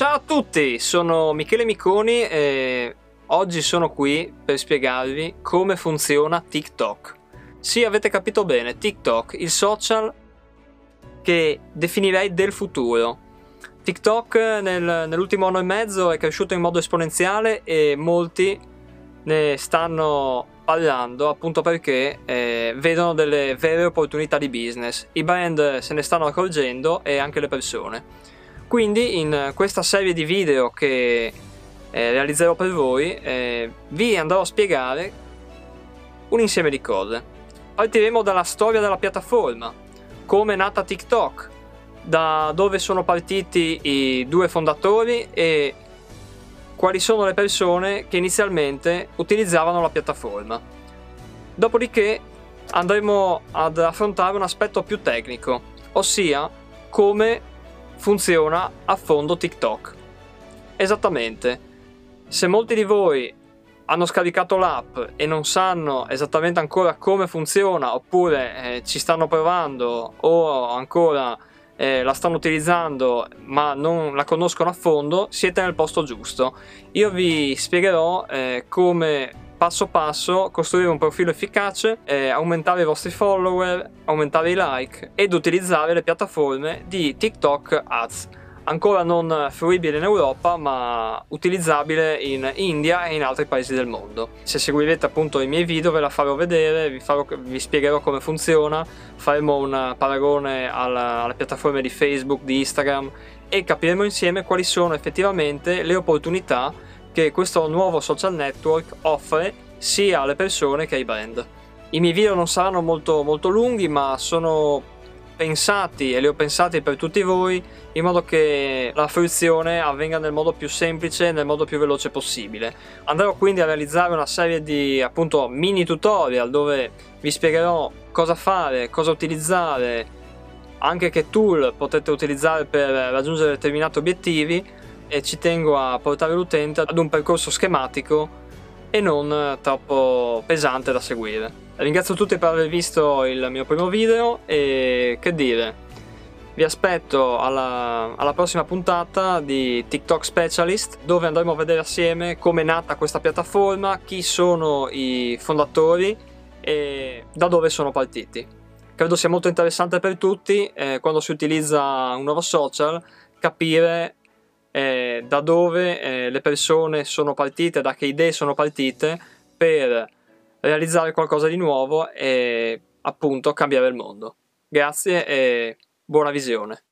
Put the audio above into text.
Ciao a tutti, sono Michele Miconi e oggi sono qui per spiegarvi come funziona TikTok. Sì, avete capito bene, TikTok, il social che definirei del futuro. TikTok nel, nell'ultimo anno e mezzo è cresciuto in modo esponenziale e molti ne stanno parlando appunto perché eh, vedono delle vere opportunità di business. I brand se ne stanno accorgendo e anche le persone. Quindi in questa serie di video che eh, realizzerò per voi eh, vi andrò a spiegare un insieme di cose. Partiremo dalla storia della piattaforma, come è nata TikTok, da dove sono partiti i due fondatori e quali sono le persone che inizialmente utilizzavano la piattaforma. Dopodiché andremo ad affrontare un aspetto più tecnico, ossia come funziona a fondo TikTok. Esattamente. Se molti di voi hanno scaricato l'app e non sanno esattamente ancora come funziona oppure eh, ci stanno provando o ancora eh, la stanno utilizzando ma non la conoscono a fondo, siete nel posto giusto. Io vi spiegherò eh, come passo passo costruire un profilo efficace, eh, aumentare i vostri follower, aumentare i like ed utilizzare le piattaforme di TikTok Ads ancora non fruibile in Europa ma utilizzabile in India e in altri paesi del mondo. Se seguirete appunto i miei video ve la farò vedere, vi, farò, vi spiegherò come funziona, faremo un paragone alla, alle piattaforme di Facebook, di Instagram e capiremo insieme quali sono effettivamente le opportunità che questo nuovo social network offre sia alle persone che ai brand. I miei video non saranno molto, molto lunghi, ma sono pensati e li ho pensati per tutti voi in modo che la fruizione avvenga nel modo più semplice e nel modo più veloce possibile. Andrò quindi a realizzare una serie di appunto mini tutorial dove vi spiegherò cosa fare, cosa utilizzare, anche che tool potete utilizzare per raggiungere determinati obiettivi e ci tengo a portare l'utente ad un percorso schematico e non troppo pesante da seguire. Ringrazio tutti per aver visto il mio primo video e che dire, vi aspetto alla, alla, prossima puntata di TikTok Specialist dove andremo a vedere assieme come è nata questa piattaforma, chi sono i fondatori e da dove sono partiti. Credo sia molto interessante per tutti eh, quando si utilizza un nuovo social capire eh, da dove eh, le persone sono partite, da che idee sono partite per realizzare qualcosa di nuovo e appunto cambiare il mondo. Grazie e buona visione.